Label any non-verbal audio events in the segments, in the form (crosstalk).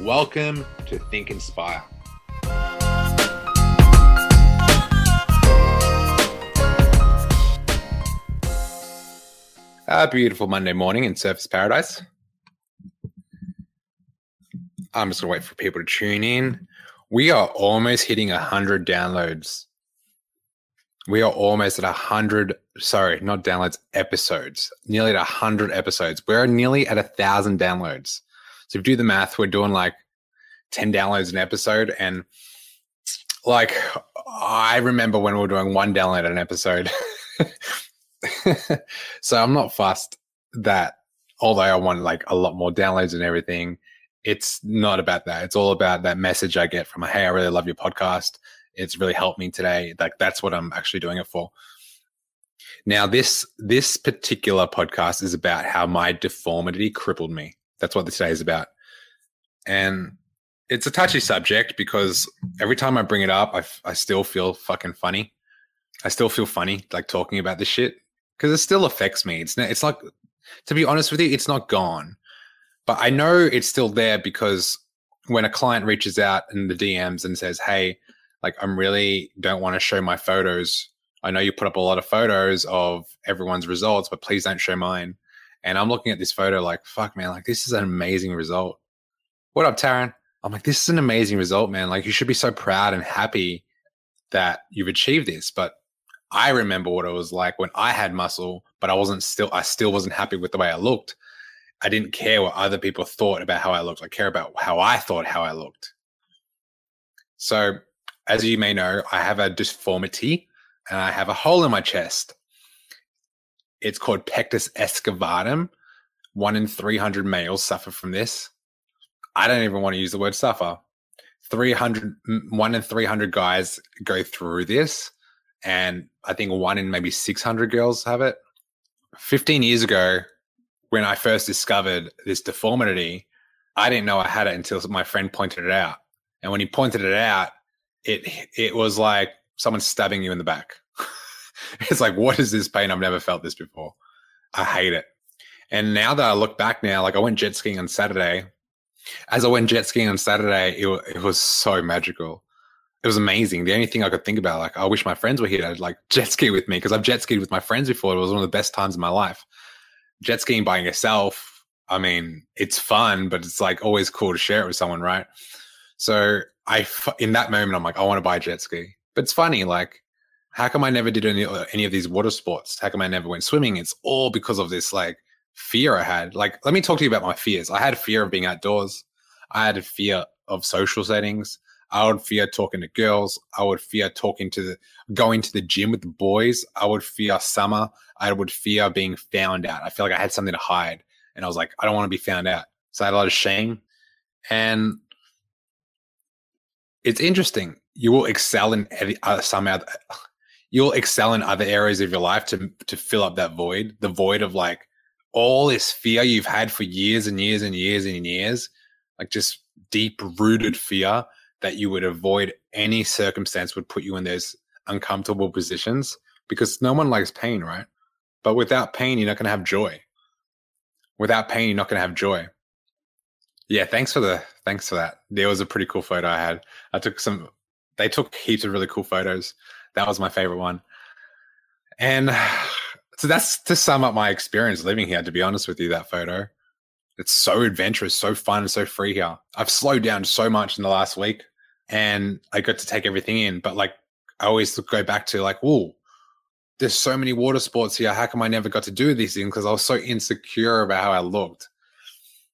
Welcome to Think Inspire. A beautiful Monday morning in Surfers Paradise. I'm just gonna wait for people to tune in. We are almost hitting hundred downloads. We are almost at hundred. Sorry, not downloads, episodes. Nearly at hundred episodes. We're nearly at a thousand downloads. So if you do the math, we're doing like 10 downloads an episode. And like, I remember when we were doing one download an episode. (laughs) so I'm not fussed that although I want like a lot more downloads and everything, it's not about that. It's all about that message I get from, hey, I really love your podcast. It's really helped me today. Like that's what I'm actually doing it for. Now, this this particular podcast is about how my deformity crippled me. That's what this day is about. And it's a touchy subject because every time I bring it up, I, I still feel fucking funny. I still feel funny like talking about this shit because it still affects me. It's not, it's like, to be honest with you, it's not gone, but I know it's still there because when a client reaches out in the DMs and says, Hey, like, I'm really don't want to show my photos. I know you put up a lot of photos of everyone's results, but please don't show mine. And I'm looking at this photo like, fuck, man, like this is an amazing result. What up, Taryn? I'm like, this is an amazing result, man. Like, you should be so proud and happy that you've achieved this. But I remember what it was like when I had muscle, but I wasn't still, I still wasn't happy with the way I looked. I didn't care what other people thought about how I looked. I care about how I thought how I looked. So, as you may know, I have a deformity and I have a hole in my chest. It's called pectus excavatum. One in 300 males suffer from this. I don't even want to use the word suffer. 300, one in 300 guys go through this. And I think one in maybe 600 girls have it. 15 years ago, when I first discovered this deformity, I didn't know I had it until my friend pointed it out. And when he pointed it out, it it was like someone stabbing you in the back. (laughs) it's like, what is this pain? I've never felt this before. I hate it. And now that I look back now, like I went jet skiing on Saturday. As I went jet skiing on Saturday, it, it was so magical. It was amazing. The only thing I could think about, like, I wish my friends were here to like (laughs) jet ski with me because I've jet skied with my friends before. It was one of the best times of my life. Jet skiing by yourself, I mean, it's fun, but it's like always cool to share it with someone, right? So I, in that moment, I'm like, I want to buy a jet ski. But it's funny, like how come I never did any uh, any of these water sports? How come I never went swimming? It's all because of this like fear I had. Like, let me talk to you about my fears. I had fear of being outdoors. I had a fear of social settings. I would fear talking to girls. I would fear talking to the going to the gym with the boys. I would fear summer. I would fear being found out. I feel like I had something to hide, and I was like, I don't want to be found out. So I had a lot of shame, and it's interesting. You will excel in uh, some other you'll excel in other areas of your life to to fill up that void, the void of like all this fear you've had for years and years and years and years, like just deep rooted fear that you would avoid any circumstance would put you in those uncomfortable positions because no one likes pain, right? But without pain, you're not going to have joy. Without pain, you're not going to have joy. Yeah, thanks for the thanks for that. There was a pretty cool photo I had. I took some. They took heaps of really cool photos. That was my favorite one. And (sighs) so that's to sum up my experience living here, to be honest with you, that photo. It's so adventurous, so fun, and so free here. I've slowed down so much in the last week and I got to take everything in. But like, I always go back to like, whoa, there's so many water sports here. How come I never got to do these things? Because I was so insecure about how I looked.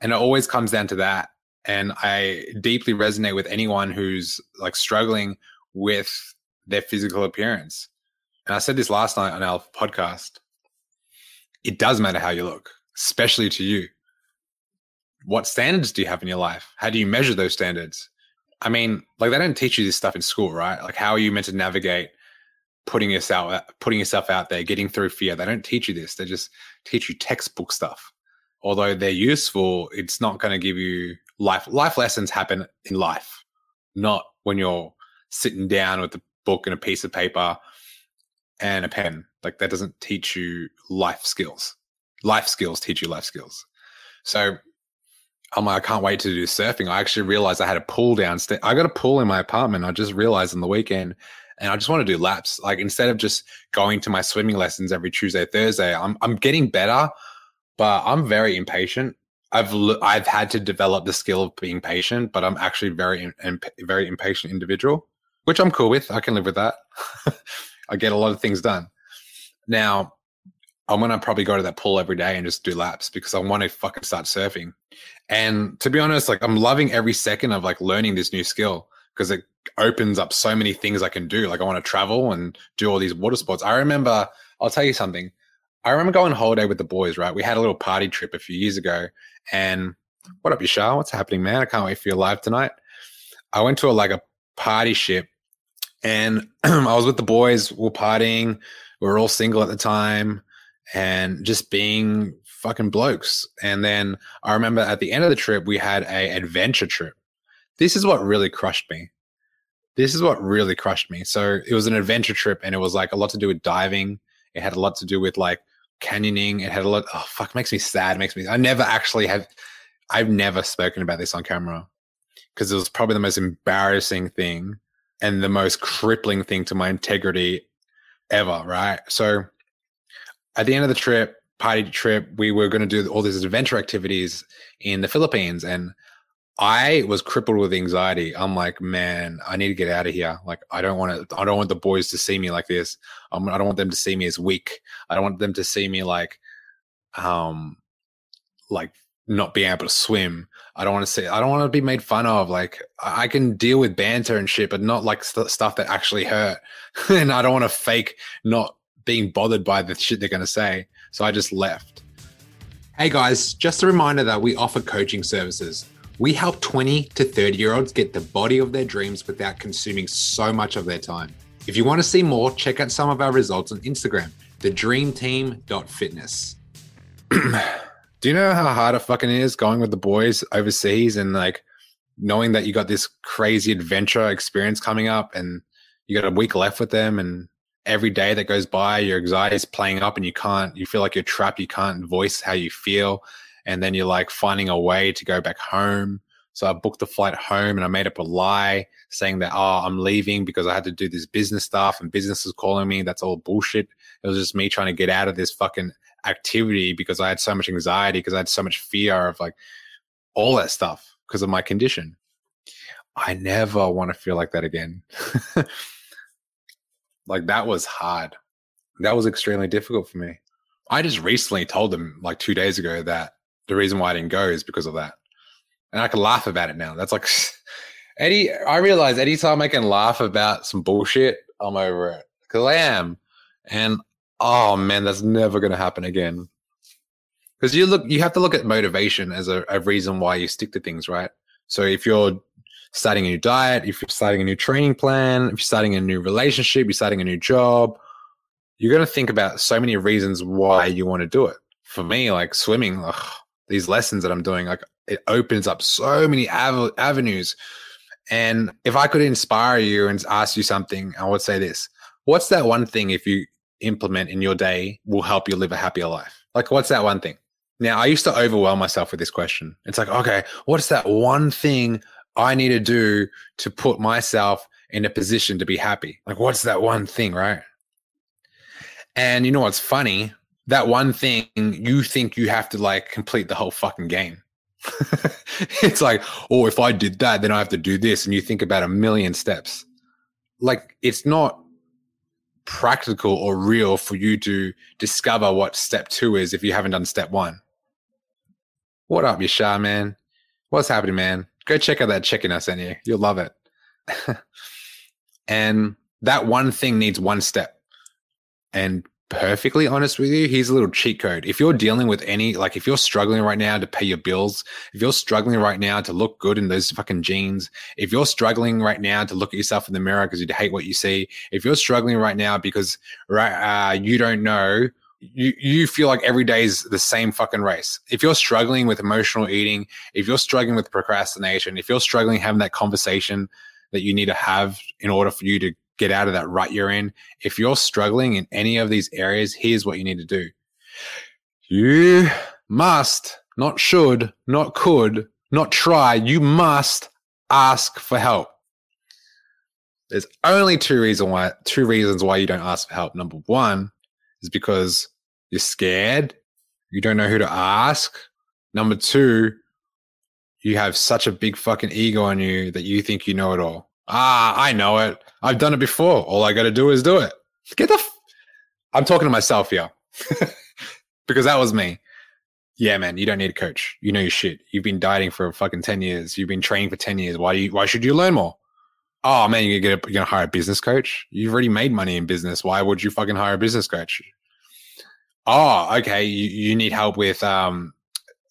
And it always comes down to that. And I deeply resonate with anyone who's like struggling with their physical appearance. And I said this last night on our podcast. It does matter how you look, especially to you. what standards do you have in your life? How do you measure those standards? I mean, like they don't teach you this stuff in school, right? Like how are you meant to navigate putting yourself putting yourself out there, getting through fear? They don't teach you this. They just teach you textbook stuff. Although they're useful, it's not going to give you life life lessons happen in life, not when you're sitting down with a book and a piece of paper and a pen. Like that doesn't teach you life skills. Life skills teach you life skills. So I'm like, I can't wait to do surfing. I actually realized I had a pool downstairs. I got a pool in my apartment. I just realized on the weekend, and I just want to do laps. Like instead of just going to my swimming lessons every Tuesday, Thursday, I'm I'm getting better, but I'm very impatient. I've I've had to develop the skill of being patient, but I'm actually very very impatient individual, which I'm cool with. I can live with that. (laughs) I get a lot of things done. Now, I'm gonna probably go to that pool every day and just do laps because I want to fucking start surfing. And to be honest, like I'm loving every second of like learning this new skill because it opens up so many things I can do. Like I want to travel and do all these water sports. I remember, I'll tell you something. I remember going holiday with the boys, right? We had a little party trip a few years ago. And what up, Yashar? What's happening, man? I can't wait for your live tonight. I went to a, like a party ship and (clears throat) I was with the boys. We are partying. We were all single at the time and just being fucking blokes. And then I remember at the end of the trip, we had a adventure trip. This is what really crushed me. This is what really crushed me. So it was an adventure trip and it was like a lot to do with diving. It had a lot to do with like canyoning. It had a lot. Oh, fuck, makes me sad. It makes me, I never actually have, I've never spoken about this on camera because it was probably the most embarrassing thing and the most crippling thing to my integrity ever. Right. So at the end of the trip, party trip, we were going to do all these adventure activities in the Philippines. And I was crippled with anxiety. I'm like, man, I need to get out of here. Like, I don't want to, I don't want the boys to see me like this. Um, I don't want them to see me as weak. I don't want them to see me like, um, like not being able to swim. I don't want to see, I don't want to be made fun of. Like, I can deal with banter and shit, but not like st- stuff that actually hurt. (laughs) and I don't want to fake not being bothered by the shit they're going to say. So I just left. Hey guys, just a reminder that we offer coaching services. We help 20 to 30 year olds get the body of their dreams without consuming so much of their time. If you want to see more, check out some of our results on Instagram, thedreamteam.fitness. (clears throat) Do you know how hard it fucking is going with the boys overseas and like knowing that you got this crazy adventure experience coming up and you got a week left with them and every day that goes by, your anxiety is playing up and you can't, you feel like you're trapped. You can't voice how you feel. And then you're like finding a way to go back home. So I booked the flight home and I made up a lie saying that, oh, I'm leaving because I had to do this business stuff and business is calling me. That's all bullshit. It was just me trying to get out of this fucking activity because I had so much anxiety, because I had so much fear of like all that stuff because of my condition. I never want to feel like that again. (laughs) Like that was hard. That was extremely difficult for me. I just recently told them like two days ago that the reason why I didn't go is because of that. And I can laugh about it now. That's like (laughs) Eddie, I realize anytime I can laugh about some bullshit, I'm over it. Cause I am. And oh man, that's never gonna happen again. Because you look you have to look at motivation as a, a reason why you stick to things, right? So if you're starting a new diet, if you're starting a new training plan, if you're starting a new relationship, you're starting a new job, you're going to think about so many reasons why you want to do it. For me, like swimming, ugh, these lessons that I'm doing, like it opens up so many av- avenues. And if I could inspire you and ask you something, I would say this What's that one thing if you implement in your day will help you live a happier life? Like, what's that one thing? Now, I used to overwhelm myself with this question. It's like, okay, what's that one thing I need to do to put myself in a position to be happy? Like, what's that one thing, right? And you know what's funny? That one thing you think you have to like complete the whole fucking game. (laughs) it's like, oh, if I did that, then I have to do this. And you think about a million steps. Like, it's not practical or real for you to discover what step two is if you haven't done step one. What up, Yashar, man? What's happening, man? go check out that chicken I sent you. You'll love it. (laughs) and that one thing needs one step. And perfectly honest with you, here's a little cheat code. If you're dealing with any, like, if you're struggling right now to pay your bills, if you're struggling right now to look good in those fucking jeans, if you're struggling right now to look at yourself in the mirror because you hate what you see, if you're struggling right now because right, uh, you don't know, you you feel like every day is the same fucking race. If you're struggling with emotional eating, if you're struggling with procrastination, if you're struggling having that conversation that you need to have in order for you to get out of that rut you're in. If you're struggling in any of these areas, here's what you need to do. You must, not should, not could, not try, you must ask for help. There's only two reasons why two reasons why you don't ask for help. Number one is because you're scared, you don't know who to ask. Number two, you have such a big fucking ego on you that you think you know it all. Ah, I know it. I've done it before. All I got to do is do it. Get the. F- I'm talking to myself here (laughs) because that was me. Yeah, man, you don't need a coach. You know your shit. You've been dieting for fucking 10 years. You've been training for 10 years. Why do you, why should you learn more? Oh man, you're gonna, you're gonna hire a business coach. You've already made money in business. Why would you fucking hire a business coach? Oh, okay. You, you need help with um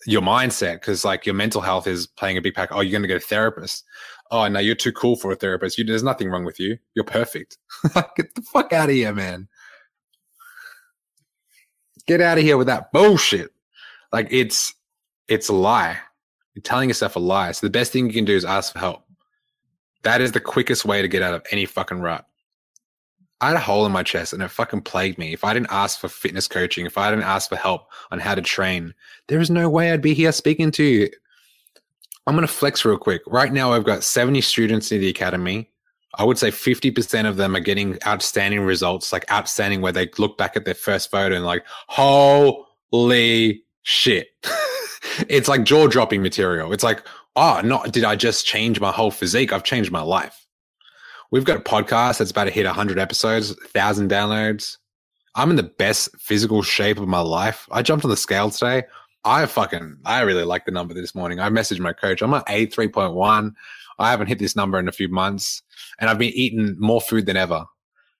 your mindset because like your mental health is playing a big pack. Oh, you're gonna get a therapist oh no, you're too cool for a therapist. You, there's nothing wrong with you. You're perfect. (laughs) Get the fuck out of here, man. Get out of here with that bullshit. Like it's it's a lie. You're telling yourself a lie. So the best thing you can do is ask for help. That is the quickest way to get out of any fucking rut. I had a hole in my chest and it fucking plagued me. If I didn't ask for fitness coaching, if I didn't ask for help on how to train, there is no way I'd be here speaking to you I'm going to flex real quick. Right now, I've got 70 students in the academy. I would say 50% of them are getting outstanding results, like outstanding, where they look back at their first photo and like, holy shit. (laughs) it's like jaw dropping material. It's like, oh, not did I just change my whole physique? I've changed my life. We've got a podcast that's about to hit 100 episodes, 1,000 downloads. I'm in the best physical shape of my life. I jumped on the scale today. I fucking I really like the number this morning. I messaged my coach. I'm at a three point one. I haven't hit this number in a few months, and I've been eating more food than ever.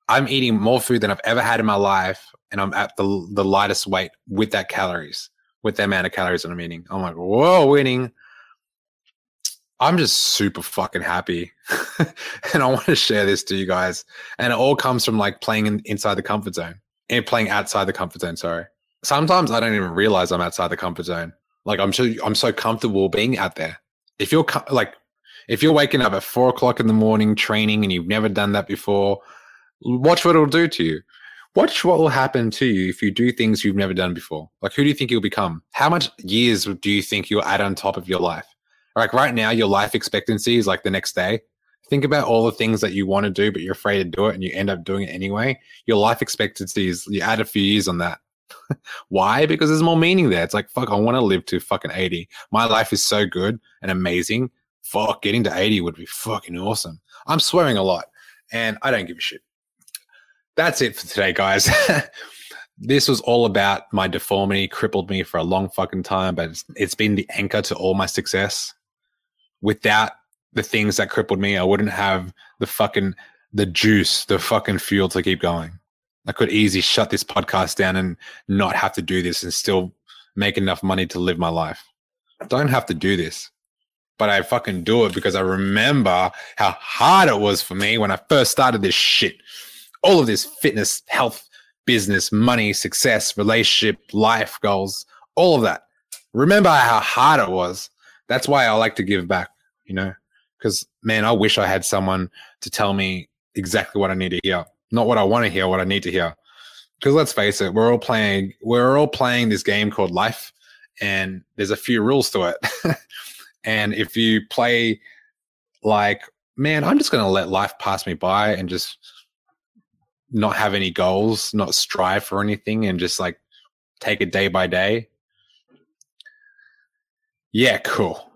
I'm eating more food than I've ever had in my life, and I'm at the the lightest weight with that calories, with the amount of calories that I'm eating. I'm like, whoa, winning. I'm just super fucking happy, (laughs) and I want to share this to you guys. And it all comes from like playing in, inside the comfort zone and playing outside the comfort zone. Sorry sometimes I don't even realize I'm outside the comfort zone. Like I'm so I'm so comfortable being out there. If you're like if you're waking up at four o'clock in the morning training and you've never done that before, watch what it'll do to you. Watch what will happen to you if you do things you've never done before. Like who do you think you'll become? How much years do you think you'll add on top of your life? Like right now, your life expectancy is like the next day. Think about all the things that you want to do, but you're afraid to do it and you end up doing it anyway. Your life expectancy is you add a few years on that. Why? Because there's more meaning there. It's like, fuck, I want to live to fucking 80. My life is so good and amazing. Fuck, getting to 80 would be fucking awesome. I'm swearing a lot and I don't give a shit. That's it for today, guys. (laughs) this was all about my deformity, crippled me for a long fucking time, but it's, it's been the anchor to all my success. Without the things that crippled me, I wouldn't have the fucking the juice, the fucking fuel to keep going. I could easily shut this podcast down and not have to do this and still make enough money to live my life. I don't have to do this, but I fucking do it because I remember how hard it was for me when I first started this shit. All of this fitness, health, business, money, success, relationship, life goals, all of that. Remember how hard it was. That's why I like to give back, you know, because man, I wish I had someone to tell me exactly what I need to hear not what I want to hear, what I need to hear. Because let's face it, we're all playing we're all playing this game called life, and there's a few rules to it. (laughs) and if you play like, man, I'm just gonna let life pass me by and just not have any goals, not strive for anything, and just like take it day by day. Yeah, cool.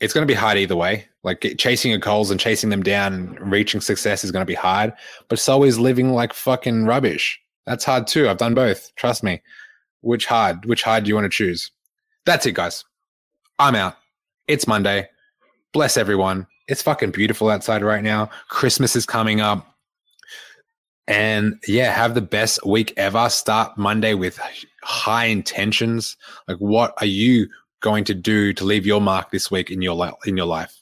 It's gonna be hard either way. Like chasing your goals and chasing them down and reaching success is going to be hard, but so is living like fucking rubbish. That's hard too. I've done both. Trust me. Which hard? Which hard do you want to choose? That's it, guys. I'm out. It's Monday. Bless everyone. It's fucking beautiful outside right now. Christmas is coming up. And yeah, have the best week ever. Start Monday with high intentions. Like, what are you going to do to leave your mark this week in your li- in your life?